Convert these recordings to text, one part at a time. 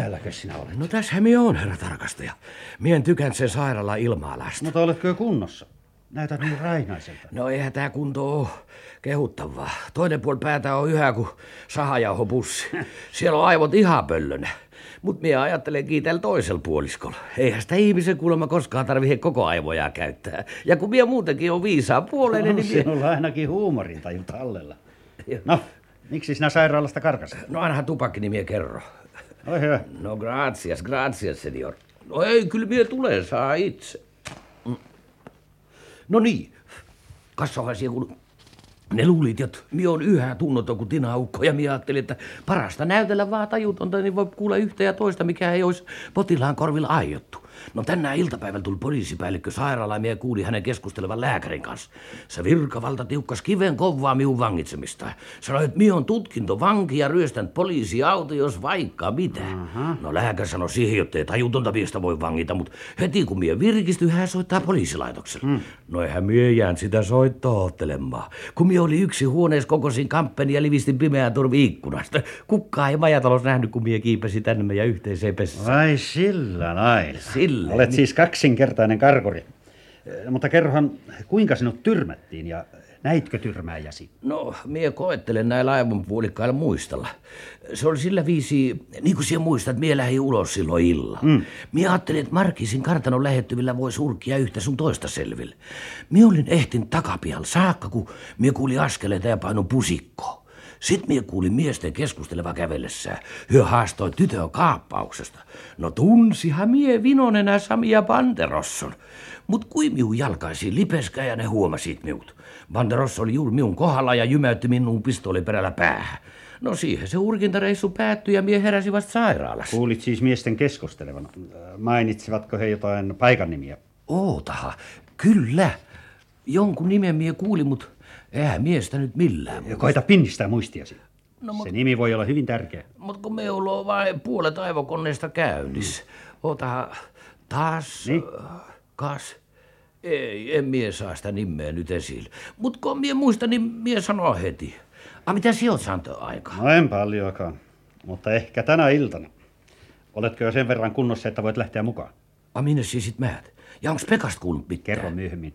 Täälläkö sinä olet? No tässä minä on, herra tarkastaja. Mien tykän sen sairaala ilmaa lästä. Mutta oletko jo kunnossa? Näytät niin rainaiselta. No eihän tää kunto oo kehuttavaa. Toinen puoli päätä on yhä kuin sahajauhopussi. Siellä on aivot ihan pöllönä. Mut minä ajattelen kiitellä toisella puoliskolla. Eihän sitä ihmisen kuulemma koskaan tarvitse koko aivoja käyttää. Ja kun minä muutenkin on viisaa puoleinen, No, niin... Mie... sinulla ainakin huumorintaju tallella. No, miksi sinä sairaalasta karkasit? No ainahan tupakki nimiä kerro. Oi hyvä. No gracias, gracias, senior. No ei, kyllä minä tulee, saa itse. Mm. No niin, kassohan siellä kun ne luulit, että minä on yhä tunnoton kuin tinaukko, ja minä ajattelin, että parasta näytellä vaan tajutonta, niin voi kuulla yhtä ja toista, mikä ei olisi potilaan korvilla aiottu. No tänään iltapäivällä tuli poliisipäällikkö sairaalaan ja minä kuulin hänen keskustelevan lääkärin kanssa. Se virkavalta tiukkas kiven kovaa minun vangitsemista. Sanoi, että minä on tutkinto vanki ja ryöstänyt poliisiauto, jos vaikka mitä. Uh-huh. No lääkäri sanoi siihen, että ei tajutonta miestä voi vangita, mutta heti kun minä virkistyn, hän soittaa poliisilaitokselle. Hmm. No eihän minä jään sitä soittaa ottelemaan. Kun minä oli yksi huoneessa kokosin kamppeni ja livistin pimeään turvi ikkunasta. Kukkaa ei majatalous nähnyt, kun minä kiipesin tänne meidän yhteiseen pessaan. Vai sillä lailla. Sillä. Olet siis kaksinkertainen karkuri. Eh, Mutta kerrohan, kuinka sinut tyrmättiin ja näitkö tyrmääjäsi? No, mie koettelen näillä aivan puolikkailla muistella. Se oli sillä viisi, niin kuin sinä muistat, mie lähdin ulos silloin illalla. Mm. Mie ajattelin, että Markisin kartanon lähettyvillä voi surkia yhtä sun toista selville. Mie olin ehtin takapialla saakka, kun mie kuuli askeleita ja painun pusikkoon. Sitten mie kuulin miesten keskusteleva kävellessään. Hyö haastoi tytön kaappauksesta. No tunsihan mie Vinonenä Samia Banderosson. Mut kui miu jalkaisiin lipeskä ja ne huomasit miut. Banderossa oli juuri minun kohdalla ja jymäytti minun pistooliperällä päähän. No siihen se urkintareissu päättyi ja mie heräsi vasta sairaalassa. Kuulit siis miesten keskustelevan. Mainitsivatko he jotain paikan nimiä? Ootaha, kyllä. Jonkun nimen mie kuulin, mut eihän miestä nyt millään. muista. Koita pinnistää muistiasi. No, mut- Se nimi voi olla hyvin tärkeä. Mut kun meillä on vain puolet aivokoneesta käynnissä. Ootaha, taas, Niin? kas. Ei, en mie saa sitä nimeä nyt esille. Mut kun mie muista, niin mie sanoo heti. A, mitä sinä oot saanut aikaa? No en paljoakaan, mutta ehkä tänä iltana. Oletko jo sen verran kunnossa, että voit lähteä mukaan? A, minne siis sit määt? Ja onks Pekast kuullut mitään? Kerro myöhemmin.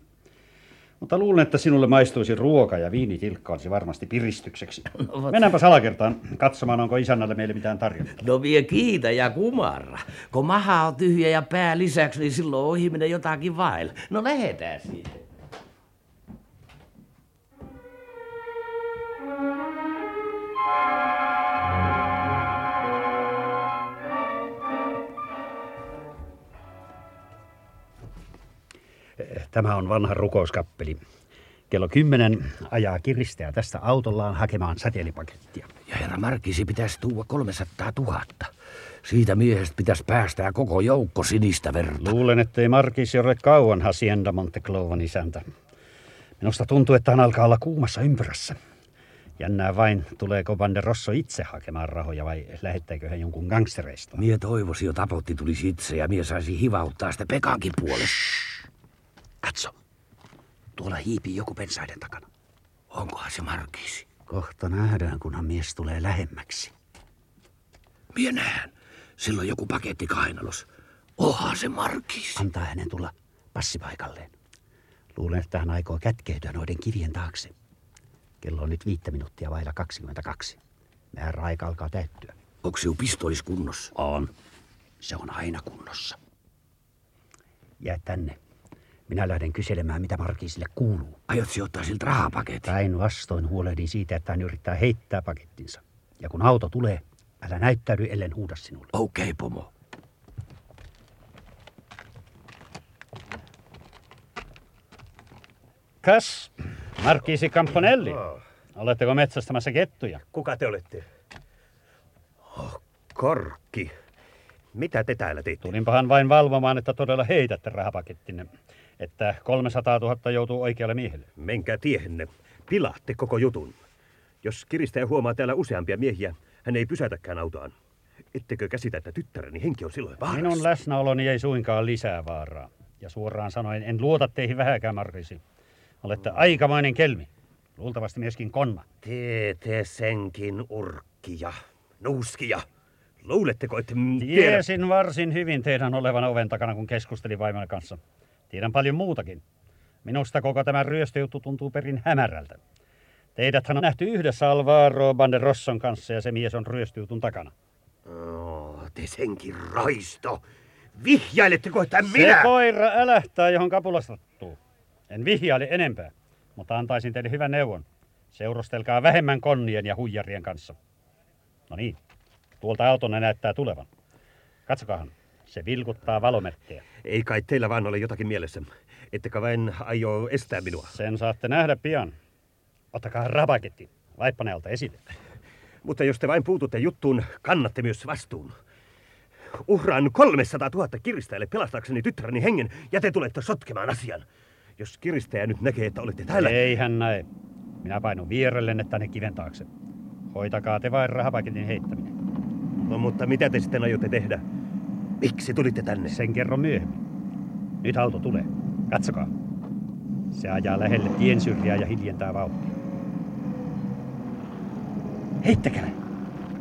Mutta luulen, että sinulle maistuisi ruoka ja viinitilkka olisi varmasti piristykseksi. Mennäänpä salakertaan katsomaan, onko isännälle meille mitään tarjota. No vie kiitä ja kumarra. Kun maha on tyhjä ja pää lisäksi, niin silloin on ihminen jotakin vailla. No lähetään siihen. Tämä on vanha rukouskappeli. Kello kymmenen ajaa kiristäjä tästä autollaan hakemaan säteilipakettia. Ja herra Markisi pitäisi tuua 300 000. Siitä miehestä pitäisi päästää koko joukko sinistä verta. Luulen, ettei Markis ole kauan Hacienda Monteclovan isäntä. Minusta tuntuu, että hän alkaa olla kuumassa ympyrässä. Jännää vain, tuleeko Banderosso itse hakemaan rahoja vai lähettääkö hän jonkun gangstereista? Mie toivoisin jo tapotti tulisi itse ja mie saisi hivauttaa sitä Pekankin puolesta. Katso, tuolla hiipii joku pensaiden takana. Onkohan se Markisi? Kohta nähdään, kunhan mies tulee lähemmäksi. Mie näen. Silloin joku paketti kainalos. Oha se Markisi. Antaa hänen tulla passipaikalleen. Luulen, että hän aikoo kätkeytyä noiden kivien taakse. Kello on nyt viittä minuuttia vailla 22. Määrä aika alkaa täyttyä. Onko sinun pistolis kunnossa? On. Se on aina kunnossa. Jää tänne. Minä lähden kyselemään, mitä Markiisille kuuluu. Aiot sijoittaa siltä rahapaketin? Päinvastoin huolehdin siitä, että hän yrittää heittää pakettinsa. Ja kun auto tulee, älä näyttäydy, ellen huuda sinulle. Okei, okay, pomo. Kas, Markiisi Camponelli. Oletteko metsästämässä kettuja? Kuka te olette? Oh, korkki. Mitä te täällä teitte? Tulinpahan vain valvomaan, että todella heitätte rahapakettinne. Että 300 000 joutuu oikealle miehelle. Menkää tiehenne. Pilaatte koko jutun. Jos kiristäjä huomaa täällä useampia miehiä, hän ei pysäytäkään autoaan. Ettekö käsitä, että tyttäreni henki on silloin vaarassa? Minun läsnäoloni ei suinkaan lisää vaaraa. Ja suoraan sanoen, en luota teihin vähäkään, Markisi. Olette aikamoinen kelmi. Luultavasti myöskin konna. Teete senkin urkkia, nuuskia. Luuletteko, että? Tiesin varsin hyvin teidän olevan oven takana, kun keskustelin vaimon kanssa. Tiedän paljon muutakin. Minusta koko tämä ryöstöjuttu tuntuu perin hämärältä. Teidäthän on nähty yhdessä Alvaro Banderosson kanssa ja se mies on ryöstöjutun takana. Oh, te senkin raisto. Vihjailetteko, että Se minä... koira älähtää, johon kapula sattuu. En vihjaile enempää, mutta antaisin teille hyvän neuvon. Seurustelkaa vähemmän konnien ja huijarien kanssa. No niin, tuolta autonne näyttää tulevan. Katsokahan, se vilkuttaa valomerkkejä. Ei kai teillä vaan ole jotakin mielessä. Ettekä vain aio estää minua. Sen saatte nähdä pian. Ottakaa rapaketti vaippaneelta esille. Mutta jos te vain puututte juttuun, kannatte myös vastuun. Uhraan 300 000 kiristäjälle pelastaakseni tyttäreni hengen ja te tulette sotkemaan asian. Jos kiristäjä nyt näkee, että olette täällä... Ei hän näe. Minä painun vierellenne tänne kiven taakse. Hoitakaa te vain rahapaketin heittäminen. No, mutta mitä te sitten aiotte tehdä? Miksi tulitte tänne? Sen kerron myöhemmin. Nyt auto tulee. Katsokaa. Se ajaa lähelle tien syrjää ja hiljentää vauhtia. Heittäkää!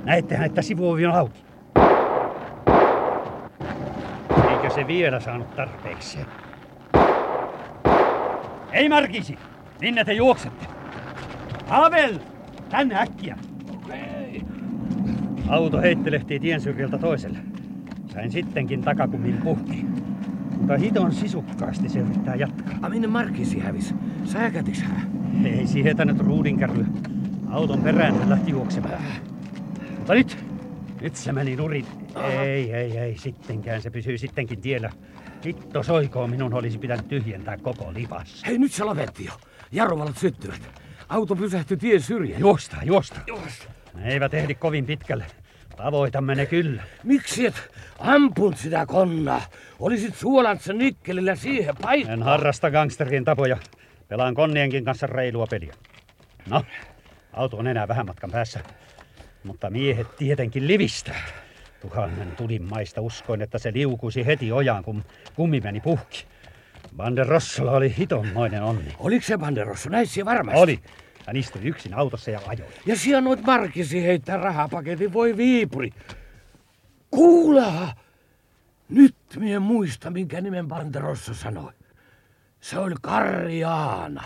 Näettehän, että sivuovi on auki. Eikö se vielä saanut tarpeeksi? Ei Markisi! Minne te juoksette? Havel! Tänne äkkiä! Auto heittelehtii tien syrjältä toiselle. Sain sittenkin takakummin puhki. Mutta hiton sisukkaasti se yrittää jatkaa. A minne Markisi hävis? Sääkätiks hän? Ei sietänyt ruudinkärryä. Auton perään hän lähti juoksemaan. Mutta nyt, nyt se meni nurin. Ei, ei, ei, sittenkään se pysyy sittenkin tiellä. Hitto soikoo, minun olisi pitänyt tyhjentää koko lipas. Hei, nyt se lopetti jo. Jarruvalot syttyvät. Auto pysähtyi tien syrjään. Juostaa, juostaa. Juosta. Ne eivät ehdi kovin pitkälle. Tavoitamme ne kyllä. Miksi et ampunut sitä konnaa? Olisit suolant sen nikkelillä siihen paikkaan. En harrasta gangsterien tapoja. Pelaan konnienkin kanssa reilua peliä. No, auto on enää vähän matkan päässä. Mutta miehet tietenkin livistää. Tuhannen tulin maista uskoin, että se liukuisi heti ojaan, kun kummi meni puhki. Banderossolla oli hitonmoinen onni. Oliko se Banderossa? Näissä varmasti. Oli. Hän istui yksin autossa ja ajoi. Ja siellä noit Markisi heittää rahapaketin, voi viipuri. Kuulaa! Nyt mie muista, minkä nimen Banderossa sanoi. Se oli Karjaana.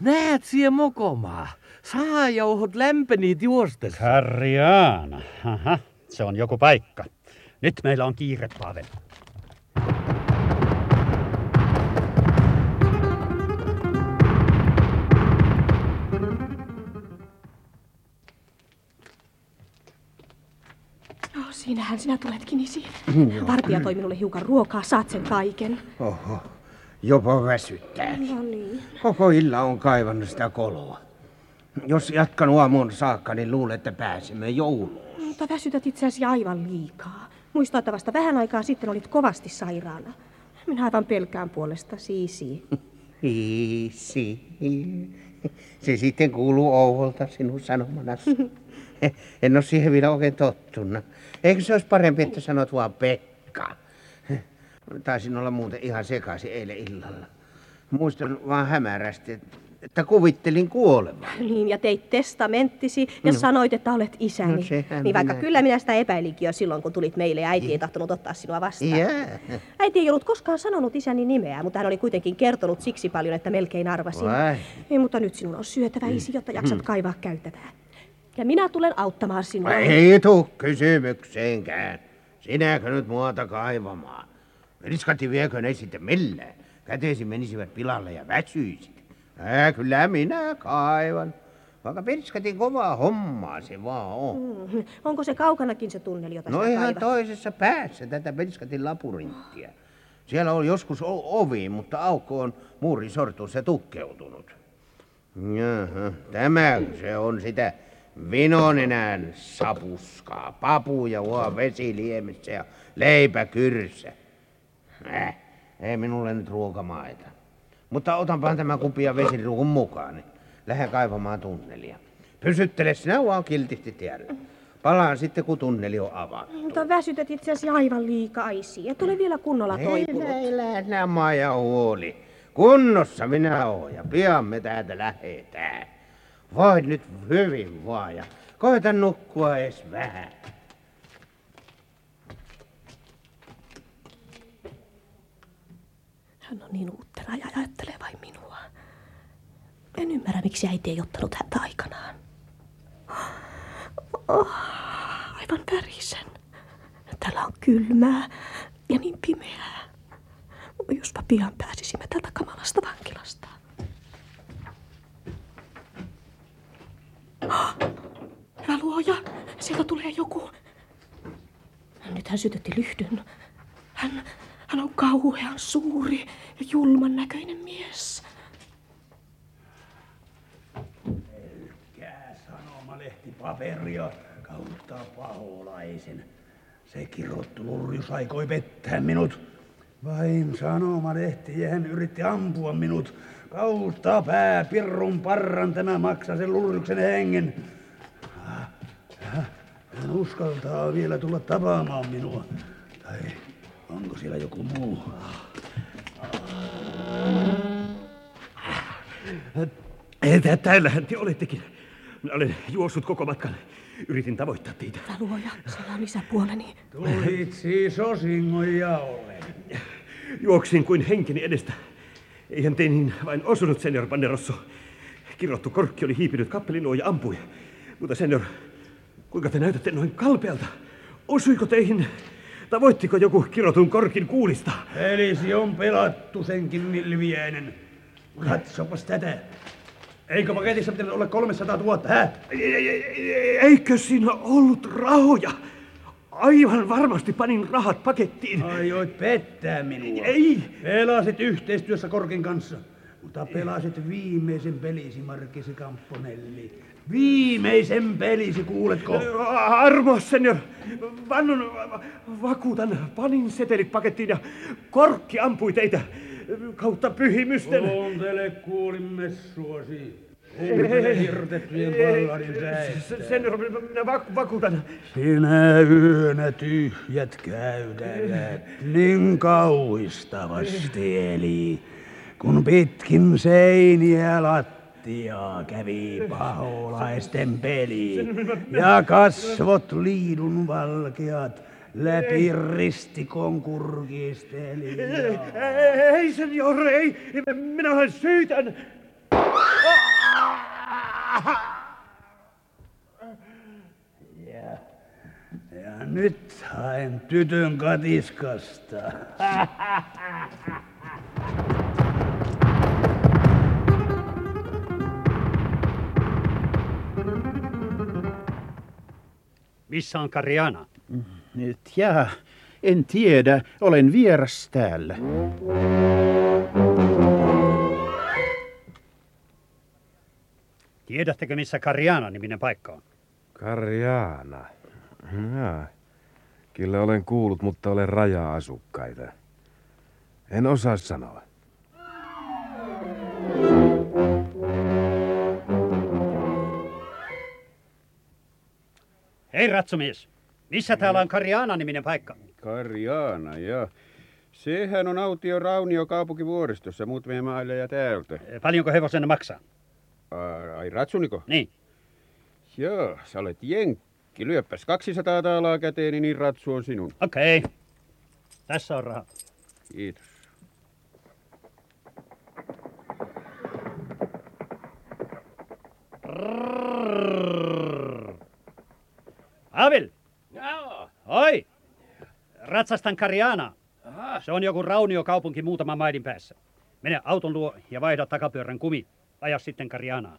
Näet siihen mokomaa. Saajauhot lämpeniit juostes. Karjaana. Aha, se on joku paikka. Nyt meillä on kiire, Pavel. Siinähän sinä tuletkin, isi. Vartija toi minulle hiukan ruokaa, saat sen kaiken. Oho, jopa väsyttää. No niin. Koko illa on kaivannut sitä koloa. Jos jatkan aamuun saakka, niin luulen, että pääsemme jouluun. Mutta väsytät itseäsi aivan liikaa. Muista, että vasta vähän aikaa sitten olit kovasti sairaana. Minä aivan pelkään puolesta, siisi. Iisi. Se sitten kuuluu Ouvolta sinun sanomanasi. En ole siihen vielä oikein tottunut. Eikö se olisi parempi, että sanot vaan Pekka? Taisin olla muuten ihan sekaisin eilen illalla. Muistan vaan hämärästi, että kuvittelin kuolevan. Niin, ja teit testamenttisi ja sanoit, että olet isäni. No, sehän niin vaikka minä- kyllä minä sitä epäilinkin jo silloin, kun tulit meille ja äiti ei tahtonut ottaa sinua vastaan. Jää. Äiti ei ollut koskaan sanonut isäni nimeä, mutta hän oli kuitenkin kertonut siksi paljon, että melkein arvasin. Vai? Ei, mutta nyt sinun on syötävä isi, jotta jaksat kaivaa käytävää. Ja minä tulen auttamaan sinua. Ei tuu kysymykseenkään. Sinäkö nyt muuta kaivamaan? Riskatti viekö ne sitten millään? Käteesi menisivät pilalle ja väsyisit. Ää, kyllä minä kaivan. Vaikka Pirskatin kovaa hommaa se vaan on. Mm, Onko se kaukanakin se tunneli, jota No ihan kaivat? toisessa päässä tätä Pirskatin labyrinttiä. Siellä on joskus ovi, mutta aukko on muurin sortussa tukkeutunut. Jaha, tämä se on sitä vinonenän sapuskaa. Papuja vaan vesiliemessä ja leipä kyrsä. Äh, ei minulle nyt ruokamaita. Mutta otanpahan tämä kupia vesiruukun mukaan. Niin lähden kaivamaan tunnelia. Pysyttele sinä vaan kiltisti tiellä. Palaan sitten, kun tunneli on avattu. Mutta väsytät itseäsi aivan liikaa, isi. Et ole vielä kunnolla Ei toipunut. näillä nämä ja huoli. Kunnossa minä oon ja pian me täältä lähetään. Voit nyt hyvin vaan ja koita nukkua edes vähän. Hän on niin uuttera ja ajattelee vain minua. En ymmärrä, miksi äiti ei ottanut häntä aikanaan. Oh, aivan värisen. Täällä on kylmää ja niin pimeää. Jospa pian pääsisimme täältä kamalasta vankilasta. Hyvä luoja, sieltä tulee joku. Nyt hän sytytti lyhdyn. Hän, hän on kauhean suuri ja julman näköinen mies. Pelkkää sanomalehti paperia kautta paholaisen. Se kirottu lurjus aikoi pettää minut. Vain sanomalehti hän yritti ampua minut. Kautta pää pirrun parran tämä maksaa sen lurjuksen hengen. Ah, ah, Hän uskaltaa vielä tulla tapaamaan minua. Tai onko siellä joku muu? Tä- Täällähän te olettekin. Minä olen juossut koko matkan. Yritin tavoittaa teitä. Hyvä luoja, siellä on isäpuoleni. Tulit siis osingon jaolle. Juoksin kuin henkeni edestä. Eihän te niin vain osunut, senior Banderosso. Kirottu korkki oli hiipinyt kappelinuo ja ampui. Mutta senior, kuinka te näytätte noin kalpealta? Osuiko teihin? Tavoittiko joku kirotun korkin kuulista? Pelisi on pelattu senkin milviäinen. Katsopas tätä. Eikö paketissa pitänyt olla 300 000, hä? Ei- ei- ei- Eikö siinä ollut rahoja? Aivan varmasti panin rahat pakettiin. Aioit pettää minua. Ei. Pelasit yhteistyössä Korkin kanssa, mutta pelasit viimeisen pelisi, Markisi Kamponelli. Viimeisen pelisi, kuuletko? Armo, senior. Vannun, va- vakuutan, panin setelit pakettiin ja korkki ampui teitä kautta pyhimysten. Kuuntele kuulimessuosi. Kuuntele hirtettyjen palladin säettä. S- Senior, minä vak- vakuutan. Sinä yönä tyhjät käytävät niin kauhistavasti eli, kun pitkin seiniä lattiaa kävi paholaisten peli ja kasvot liidun valkeat läpi ristikon kurkisteli. Ei, ei, senior, ei. Minä syytän. Ja, ja nyt haen tytön katiskasta. Missä on Kariana? Tja, en tiedä. Olen vieras täällä. Tiedättekö, missä Kariana-niminen paikka on? Karjaana. Jaa. Kyllä olen kuullut, mutta olen raja-asukkaita. En osaa sanoa. Hei, ratsumies. Missä täällä on Kariana-niminen paikka? Karjaana, ja. Sehän on autio Raunio kaupunkivuoristossa muutamia maille ja täältä. Eh, Paljonko hevosenne maksaa? Ai, ratsuniko? Niin. Joo, sä olet jenkki. Lyöppäs 200 taalaa käteeni, niin ratsu on sinun. Okei. Okay. Tässä on raha. Kiitos. Avil! Joo. Oi! Ratsastan Kariana. Se on joku rauniokaupunki muutama maidin päässä. Mene auton luo ja vaihda takapyörän kumi. Aja sitten Karianaan.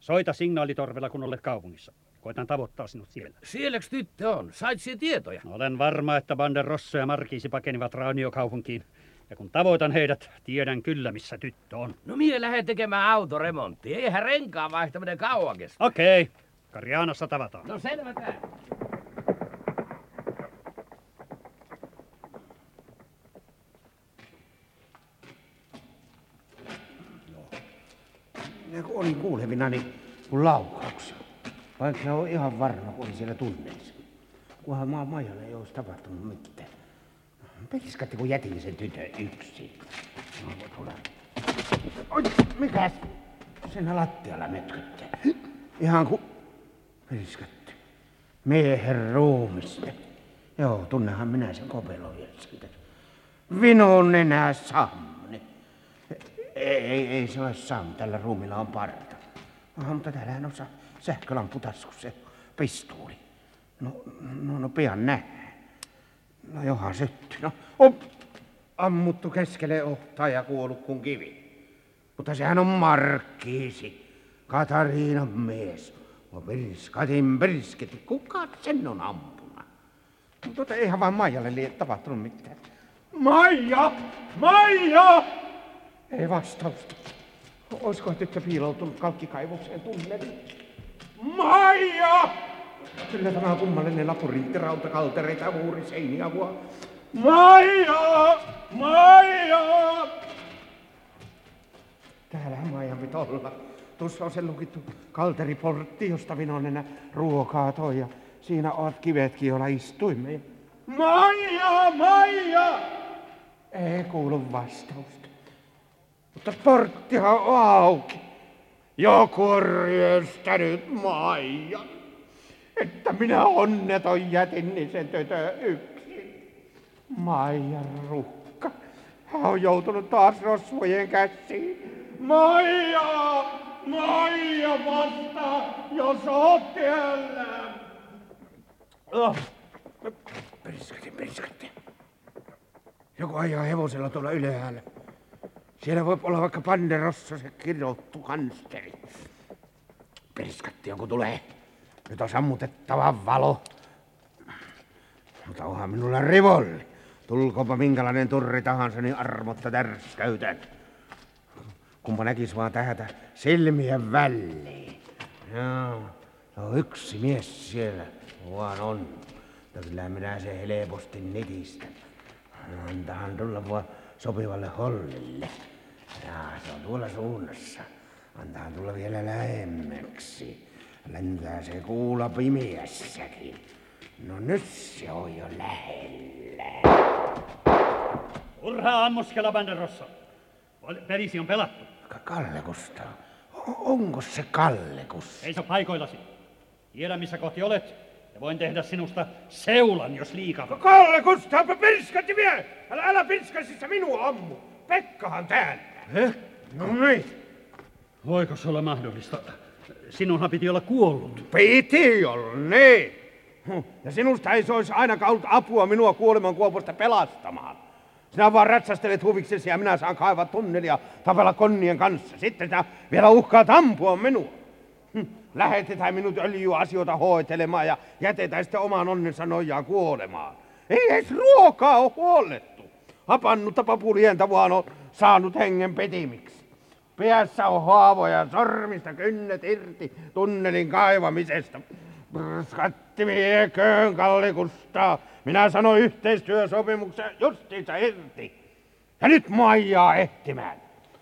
Soita signaalitorvella, kun olet kaupungissa. Koitan tavoittaa sinut siellä. Sielläks tyttö on? Sait siellä tietoja? Olen varma, että Banderosso ja Markiisi pakenivat rauniokaupunkiin. Ja kun tavoitan heidät, tiedän kyllä, missä tyttö on. No mie lähde tekemään autoremonttia. Eihän renkaan vaihtaminen kauan kestä. Okei. Okay. Karianassa tavataan. No selvä tää. Ja kun olin kuulevinani kun laukauksia. Vaikka se on ihan varma, kun olin siellä tunneissa. Kunhan maa majalle ei olisi tapahtunut mitään. Peliskatti, kun jätin sen tytön yksin. No, voi tulla. Oi, mikäs? Sen lattialla mötköttää. Ihan kuin... Peliskatti. Miehen ruumista. Joo, tunnehan minä sen kopeloon siitä. Minun enää Samni. Ei, ei, ei se ole Sam, tällä ruumilla on parta. Ah, mutta täällähän on sähkölampu taskussa, pistuuli. No, no, no pian nähdään. No johan sytty. No, op, ammuttu keskelle ohtaa ja kuollut kuin kivi. Mutta sehän on Markkiisi, Katariinan mies. No pirskatin pirsketi, kuka sen on ampunut? Mutta eihän vaan Maijalle lie tapahtunut mitään. Maija! Maija! Ei vastausta. Olisiko tyttö piiloutunut kalkkikaivokseen tunneliin? Maija! Kyllä tämä on kummallinen lapurintti rautakaltereita muuri seiniavua. Maija! Maija! Täällähän Maijan pitää olla. Tuossa on se lukittu kalteriportti, josta minä olen enää ruokaa toi. Ja siinä ovat kivetkin, joilla istuimme. Maija! Maija! Ei kuulu vastausta. Mutta porttihan on auki. Joku on ryöstänyt Maijan. Että minä onneton jätin niin sen tötö yksin. Maija Rukka. Hän on joutunut taas rosvojen käsiin. Maija! Maija vasta, jos oot tiellä. Oh. Periskatti. Joku ajaa hevosella tuolla ylhäällä. Siellä voi olla vaikka Panderossa se kirjoittu kansteri. Periskatti joku tulee. Nyt on sammutettava valo. Mutta onhan minulla rivolli. Tulkoonpa minkälainen turri tahansa, niin armotta tärskäytän. Kumpa näkis vaan tähätä silmien väliin. Joo, no yksi mies siellä vaan on. No kyllä minä se helposti nitistä. No, antahan tulla vaan sopivalle hollille. Ja se on tuolla suunnassa. Antahan tulla vielä lähemmäksi. Lentää se kuula pimiässäkin. No nyt se on jo lähellä. Urhaa ammuskella Banderossa. Pelisi on pelattu. Ka- Kalle Kustaa. O- onko se Kalle Kustaa? Seiso paikoillasi. Tiedä missä kohti olet. Ja voin tehdä sinusta seulan, jos liikaa. Kalle Kustaa, pirskatti vie! Älä, älä pirskasissa minua ammu. Pekkahan täällä. Eh? No niin. Voiko se olla mahdollista? Sinunhan piti olla kuollut. Piti olla, niin. Hm, Ja sinusta ei se olisi ainakaan ollut apua minua kuoleman kuoposta pelastamaan. Sinä vaan rätsästelet huviksesi ja minä saan kaivaa tunnelia tapella konnien kanssa. Sitten sinä vielä uhkaat ampua minua. Hm, Lähetetään minut öljyasioita hoitelemaan ja jätetään sitten oman onnensa nojaa kuolemaan. Ei edes ruokaa ole huolettu. Hapannutta papulientä vaan on saanut hengen petimiksi. Päässä on haavoja, sormista kynnet irti tunnelin kaivamisesta. Skatti vieköön, Kalli Kustaa. Minä sanoin yhteistyösopimuksen justiinsa irti. Ja nyt Maijaa ehtimään.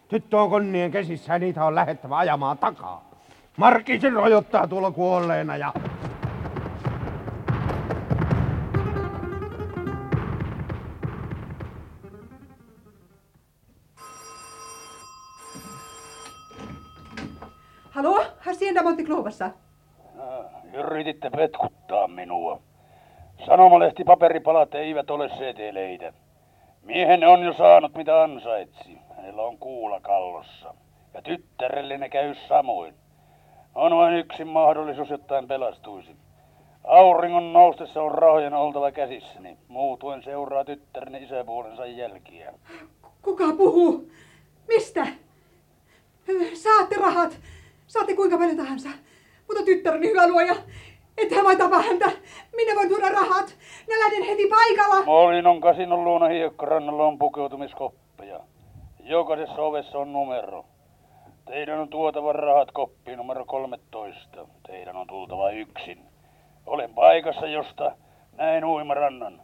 Tyttö on konnien käsissä ja niitä on lähettävä ajamaan takaa. Markisi rojottaa tuolla kuolleena ja... Hallå, Hacienda Monticlovassa. Yrititte petkuttaa minua. Sanomalehti paperipalat eivät ole seteleitä. Miehenne on jo saanut mitä ansaitsi. Hänellä on kuula kallossa. Ja tyttärelle ne käy samoin. On vain yksi mahdollisuus, jotta hän pelastuisi. Auringon noustessa on rahojen oltava käsissäni. Muutoin seuraa tyttäreni isäpuolensa jälkiä. Kuka puhuu? Mistä? Saatte rahat. Saatte kuinka paljon tahansa. Mutta tyttäreni hyvä luoja. Ettehän vain tapa häntä. Minä voin tuoda rahat. Ne lähden heti paikalla. Molinon kasinon luona hiekkarannalla on pukeutumiskoppeja. Jokaisessa ovessa on numero. Teidän on tuotava rahat koppiin numero 13. Teidän on tultava yksin. Olen paikassa, josta näin uimarannan.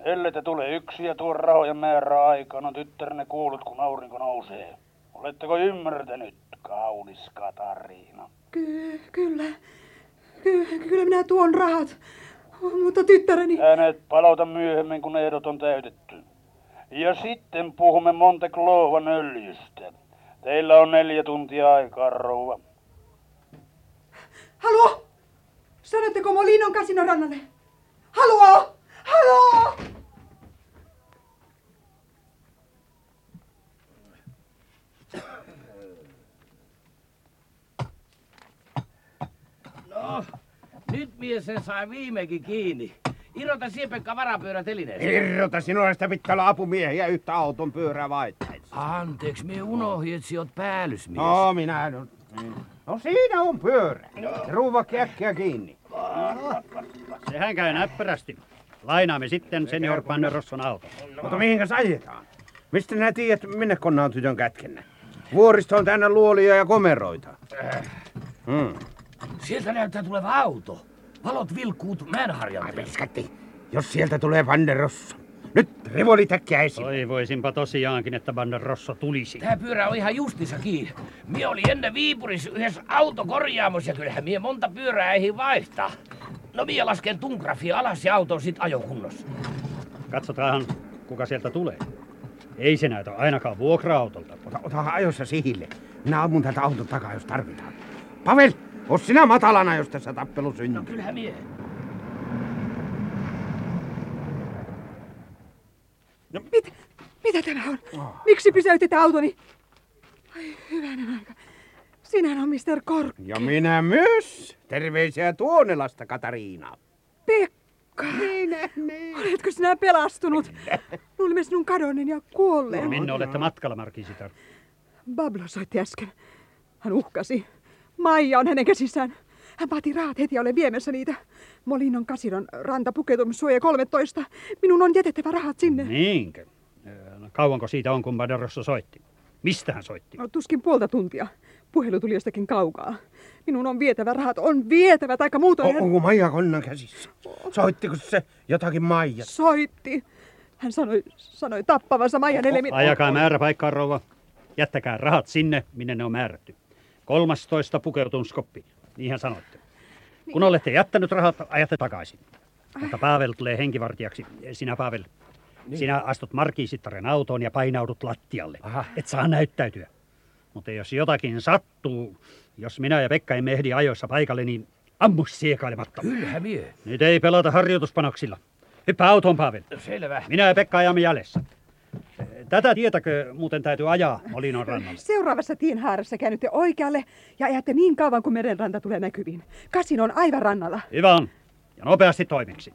Ellette tule yksin ja tuo rahojen määrää aikaan, on tyttärenne kuullut, kun aurinko nousee. Oletteko ymmärtänyt, kaunis Katariina? Ky- kyllä. Ky- kyllä minä tuon rahat. Mutta tyttäreni... Hänet palauta myöhemmin, kun ehdot on täytetty. Ja sitten puhumme Monteclovan öljystä. Teillä on neljä tuntia aikaa, rouva. Hallå? Sanotteko Molinon kasinon rannalle? Hallå? Hallå? Mies sen sai viimekin kiinni. Irrota Siepekka varapyörä telineeseen. Irrota, sinulla sitä pitää olla apumiehiä yhtä auton pyörää vaittaisi. Anteeksi, me unohdin, että sinä oot päällysmies. No, minä no. No siinä on pyörä. Ruuva äkkiä kiinni. Sehän käy näppärästi. Lainaamme sitten senior Pannerosson auto. Mutta mihinkäs ajetaan? Mistä nää tiedät, minne konna on tytön kätkennä? Vuoristo on täynnä luolia ja komeroita. Hmm. Sieltä näyttää tuleva auto. Valot vilkkuut mäenharjalta. Piskatti, jos sieltä tulee Vanderossa. Nyt revolit äkkiä esiin. Toivoisinpa tosiaankin, että Banderosso tulisi. Tää pyörä on ihan justissa kiinni. Mie oli ennen Viipurissa yhdessä autokorjaamossa ja kyllähän mie monta pyörää ei vaihtaa. No mie lasken tungrafia alas ja auto on sit ajokunnossa. Katsotaan, kuka sieltä tulee. Ei se näytä ainakaan vuokra-autolta. Ota, ota ajoissa sihille. Minä ammun tätä auton takaa, jos tarvitaan. Pavel, oo sinä matalana, jos tässä tappelu syntyy. No kyllähän mie. Mit, mitä tämä on? Miksi pysäytit autoni? Ai hyvänen aika. Sinähän on Mr. Kork. Ja minä myös. Terveisiä Tuonelasta, Katariina. Pekka. Minä, niin. Oletko sinä pelastunut? Luulimme sinun kadonneen ja kuolleen. Minne olette matkalla, Markisitar? Bablo soitti äsken. Hän uhkasi. Maija on hänen käsissään. Hän vaati rahat heti ja olen viemässä niitä. Molinon kasinon ranta pukeutumissuoja 13. Minun on jätettävä rahat sinne. Niinkö? No, kauanko siitä on, kun Banderosso soitti? Mistä hän soitti? No, tuskin puolta tuntia. Puhelu tuli jostakin kaukaa. Minun on vietävä rahat, on vietävä, taikka muutoin O, hän onko Maija konnan käsissä? Soittiko se jotakin Maija? soitti. Hän sanoi, sanoi tappavansa Maijan elemin. Ajakaa määräpaikkaan, rouva. Jättäkää rahat sinne, minne ne on määrätty. 13 pukeutumiskoppi. Niinhän sanoitte. Kun olette jättänyt rahat, ajatte takaisin. Mutta Pavel tulee henkivartijaksi. Sinä, Pavel, sinä astut Markiisittaren autoon ja painaudut lattialle. Aha. Et saa näyttäytyä. Mutta jos jotakin sattuu, jos minä ja Pekka emme ehdi ajoissa paikalle, niin ammu siekailematta. Kyllähän mie. Nyt ei pelata harjoituspanoksilla. Hyppää autoon, Pavel. Selvä. Minä ja Pekka ajamme jäljessä. Tätä tietäkö muuten täytyy ajaa Molinon rannalle? Seuraavassa tienhaarassa käännytte oikealle ja ajatte niin kauan, kun merenranta tulee näkyviin. Kasin on aivan rannalla. Hyvä on. Ja nopeasti toimiksi.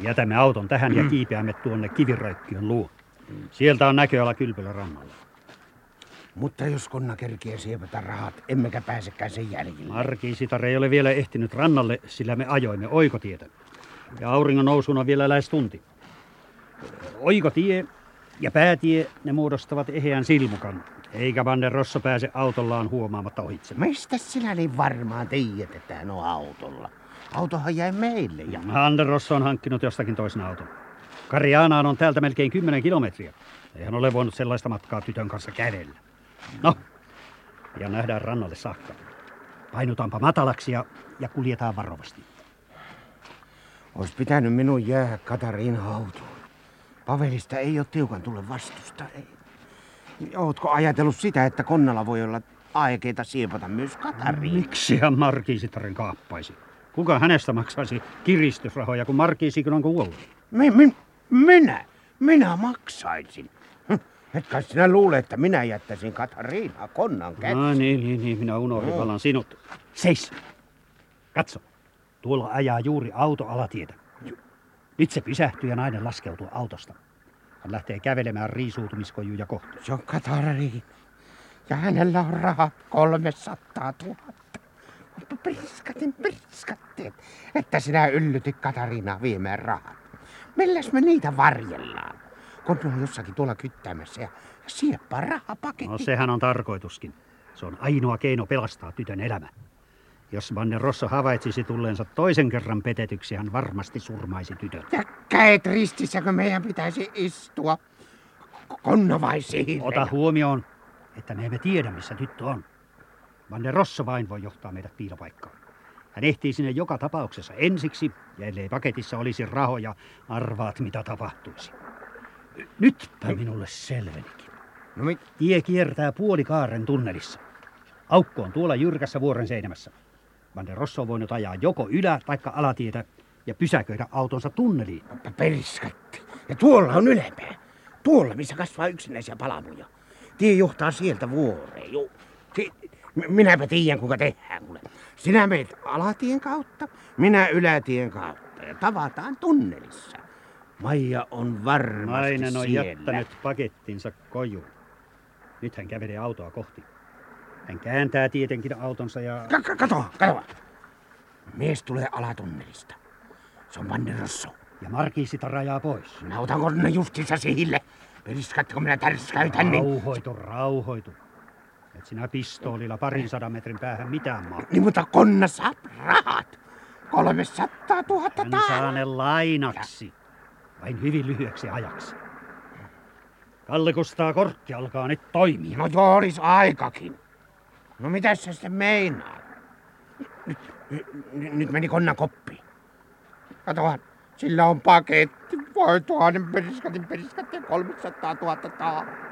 Jätämme auton tähän ja kiipeämme tuonne kiviröikkiön luo. Sieltä on näköala kylpylän rannalla. Mutta jos konna kerkiä siepata rahat, emmekä pääsekään sen jäljille. Markiisitar ei ole vielä ehtinyt rannalle, sillä me ajoimme oikotietä. Ja auringon nousun on vielä lähes tunti. Oikotie ja päätie, ne muodostavat eheän silmukan, eikä Van Rosso pääse autollaan huomaamatta ohitse. Mistä sinä niin varmaan tiedät, että hän on autolla? Autohan jäi meille ja... Van Rosso on hankkinut jostakin toisen auton. Karianaan on täältä melkein 10 kilometriä. Eihän ole voinut sellaista matkaa tytön kanssa kävellä. No, ja nähdään rannalle saakka. Painutaanpa matalaksi ja, ja kuljetaan varovasti. Olisi pitänyt minun jäädä Katariina autoon. Pavelista ei ole tiukan tulle vastusta. Ei. Ootko ajatellut sitä, että konnalla voi olla aikeita siepata myös Katariina? Miksi hän Markiisitaren kaappaisi? Kuka hänestä maksaisi kiristysrahoja, kun Markiisikin on kuollut? Mi, mi, minä? Minä maksaisin. Hm, Et kai sinä luule, että minä jättäisin Katariinaa konnan käteen. No niin, niin, niin, minä unohdin vallan sinut. Seis! Katso, tuolla ajaa juuri auto alatietä. Nyt se pysähtyy ja nainen laskeutuu autosta. Hän lähtee kävelemään riisuutumiskojuja kohti. Se on Katariina. Ja hänellä on rahat 300 000. Priskatin, priskatin, että sinä yllytit Katariinaa viemään rahat. Milläs me niitä varjellaan? Kun ne on jossakin tuolla kyttäämässä ja sieppaa rahapaketti. No sehän on tarkoituskin. Se on ainoa keino pelastaa tytön elämä. Jos Vanne Rosso havaitsisi tulleensa toisen kerran petetyksi, hän varmasti surmaisi tytön. Ja käet ristissä, kun meidän pitäisi istua. Konna vai siirre? Ota huomioon, että me emme tiedä, missä tyttö on. Vanne Rosso vain voi johtaa meidät piilopaikkaan. Hän ehtii sinne joka tapauksessa ensiksi, ja ellei paketissa olisi rahoja, arvaat mitä tapahtuisi. Nytpä minulle selvenikin. No mit? Tie kiertää puolikaaren tunnelissa. Aukko on tuolla jyrkässä vuoren seinämässä. Van der Rosso on voinut ajaa joko ylä- tai alatietä ja pysäköidä autonsa tunneliin. Periskatti. Ja tuolla on ylempää. Tuolla, missä kasvaa yksinäisiä palamuja. Tie johtaa sieltä vuoreen. Joo. Si- minäpä tiedän, kuinka tehdään. Kuule. Sinä meet alatien kautta, minä ylätien kautta. Ja tavataan tunnelissa. Maija on varmasti Nainen on siellä. jättänyt pakettinsa kojuun. Nyt hän kävelee autoa kohti. Hän kääntää tietenkin autonsa ja... Ka- kato, kato. Mies tulee alatunnelista. Se on Van der Rosso. Ja markiisita rajaa pois. Minä otan konna justiinsa sihille. Periskatti, kun minä tärskäytän, niin... Rauhoitu, rauhoitu. Et sinä pistoolilla parin sadan metrin päähän mitään maa. Niin, mutta konna saa rahat. 300 000 Hän saa ne lainaksi. Vain hyvin lyhyeksi ajaksi. Kalle Kustaa kortti alkaa nyt toimia. No joo, olis aikakin. No mitä sä sitten meinaat? Nyt, nyt, nyt meni konna koppi. Katohan, sillä on paketti. Voi tuhannen periskatin periskatin 300 000 taa.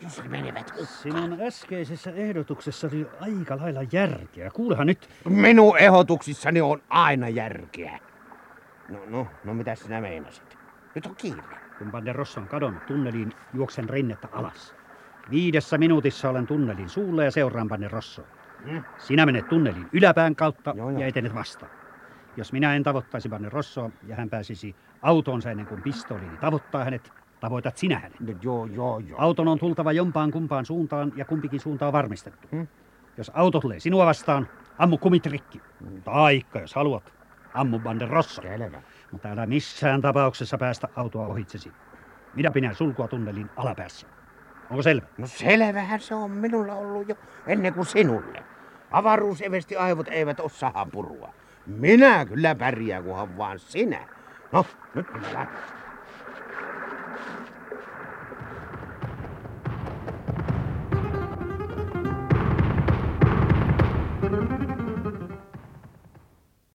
Jos ne menevät hukkaan. Sinun äskeisessä ehdotuksessasi aika lailla järkeä. Kuulehan nyt. Minun ehdotuksissani on aina järkeä. No, no, no mitä sinä meinasit? Nyt on kiire. Kun Van der Rosso on kadonnut tunneliin, juoksen rinnettä alas. Viidessä minuutissa olen tunnelin suulla ja seuraan Van der Rossoa. Hmm? Sinä menet tunnelin yläpään kautta Joo, joo. ja etenet vastaan. Jos minä en tavoittaisi Van der Rossoa ja hän pääsisi autoonsa ennen kuin pistoolini tavoittaa hänet, tavoitat sinä hänet. No, joo, joo, joo. Auton on tultava jompaan kumpaan suuntaan ja kumpikin suunta on varmistettu. Hmm? Jos auto tulee sinua vastaan, ammu kumit rikki. Taikka, jos haluat, ammu Van der Rosso. Selvä. Mutta älä missään tapauksessa päästä autoa ohitsesi. Minä pidän sulkua tunnelin alapäässä. Onko selvä? No selvähän se on minulla ollut jo ennen kuin sinulle. Avaruusevesti aivot eivät ole sahan purua. Minä kyllä pärjään, kunhan vaan sinä. No, nyt minä lähden.